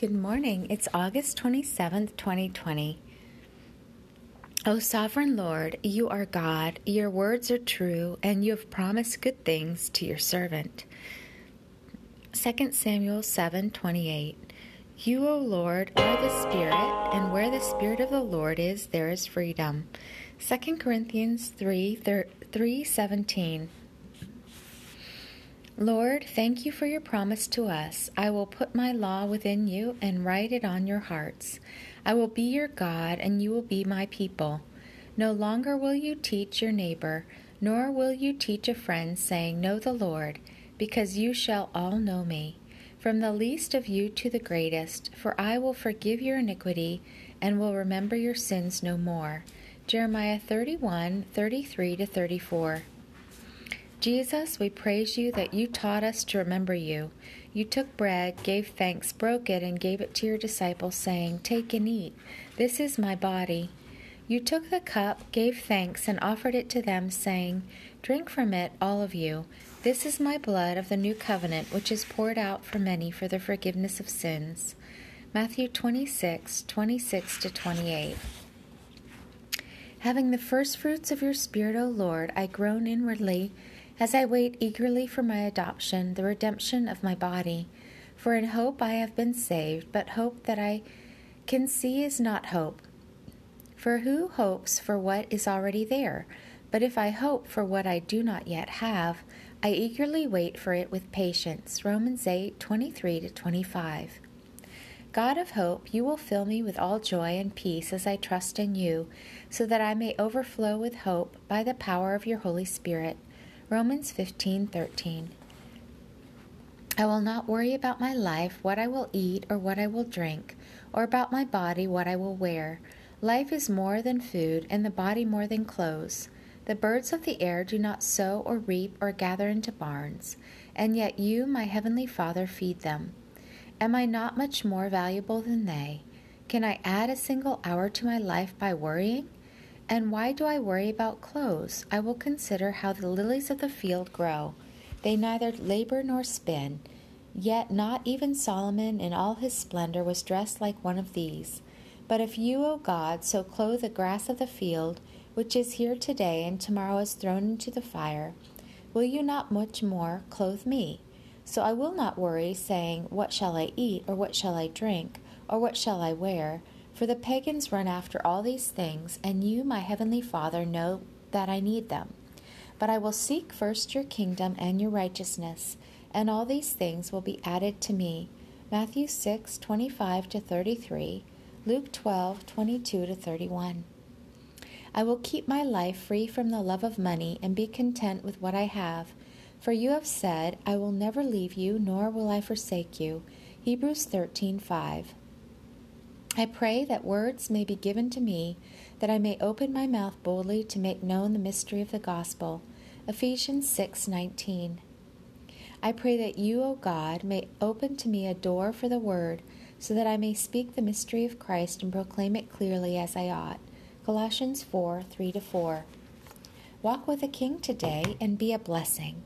Good morning. It's August 27th, 2020. O sovereign Lord, you are God, your words are true, and you have promised good things to your servant. 2 Samuel 7:28 You, O Lord, are the Spirit, and where the Spirit of the Lord is, there is freedom. 2 Corinthians 3, 3:17 Lord, thank you for your promise to us. I will put my law within you and write it on your hearts. I will be your God, and you will be my people. No longer will you teach your neighbor, nor will you teach a friend, saying, Know the Lord, because you shall all know me, from the least of you to the greatest, for I will forgive your iniquity and will remember your sins no more. Jeremiah 31 33 34. Jesus, we praise you that you taught us to remember you. You took bread, gave thanks, broke it, and gave it to your disciples, saying, Take and eat. This is my body. You took the cup, gave thanks, and offered it to them, saying, Drink from it, all of you. This is my blood of the new covenant, which is poured out for many for the forgiveness of sins. Matthew 26, 26 to 28. Having the first fruits of your Spirit, O Lord, I groan inwardly as I wait eagerly for my adoption, the redemption of my body. For in hope I have been saved, but hope that I can see is not hope. For who hopes for what is already there? But if I hope for what I do not yet have, I eagerly wait for it with patience. Romans 8 23 25. God of hope, you will fill me with all joy and peace as I trust in you, so that I may overflow with hope by the power of your Holy Spirit. Romans 15:13 I will not worry about my life, what I will eat or what I will drink, or about my body, what I will wear. Life is more than food, and the body more than clothes. The birds of the air do not sow or reap or gather into barns, and yet you, my heavenly Father, feed them. Am I not much more valuable than they? Can I add a single hour to my life by worrying? And why do I worry about clothes? I will consider how the lilies of the field grow. They neither labor nor spin. Yet not even Solomon in all his splendor was dressed like one of these. But if you, O God, so clothe the grass of the field, which is here today and tomorrow is thrown into the fire, will you not much more clothe me? So I will not worry, saying, What shall I eat, or what shall I drink, or what shall I wear? For the pagans run after all these things, and you, my heavenly Father, know that I need them. But I will seek first your kingdom and your righteousness, and all these things will be added to me. Matthew 6, 25 to 33, Luke 12, 22 to 31. I will keep my life free from the love of money and be content with what I have. For you have said, I will never leave you, nor will I forsake you. Hebrews 13, 5. I pray that words may be given to me, that I may open my mouth boldly to make known the mystery of the gospel. Ephesians 6:19. I pray that you, O God, may open to me a door for the word, so that I may speak the mystery of Christ and proclaim it clearly as I ought. Colossians 4 3 4. Walk with the King today and be a blessing.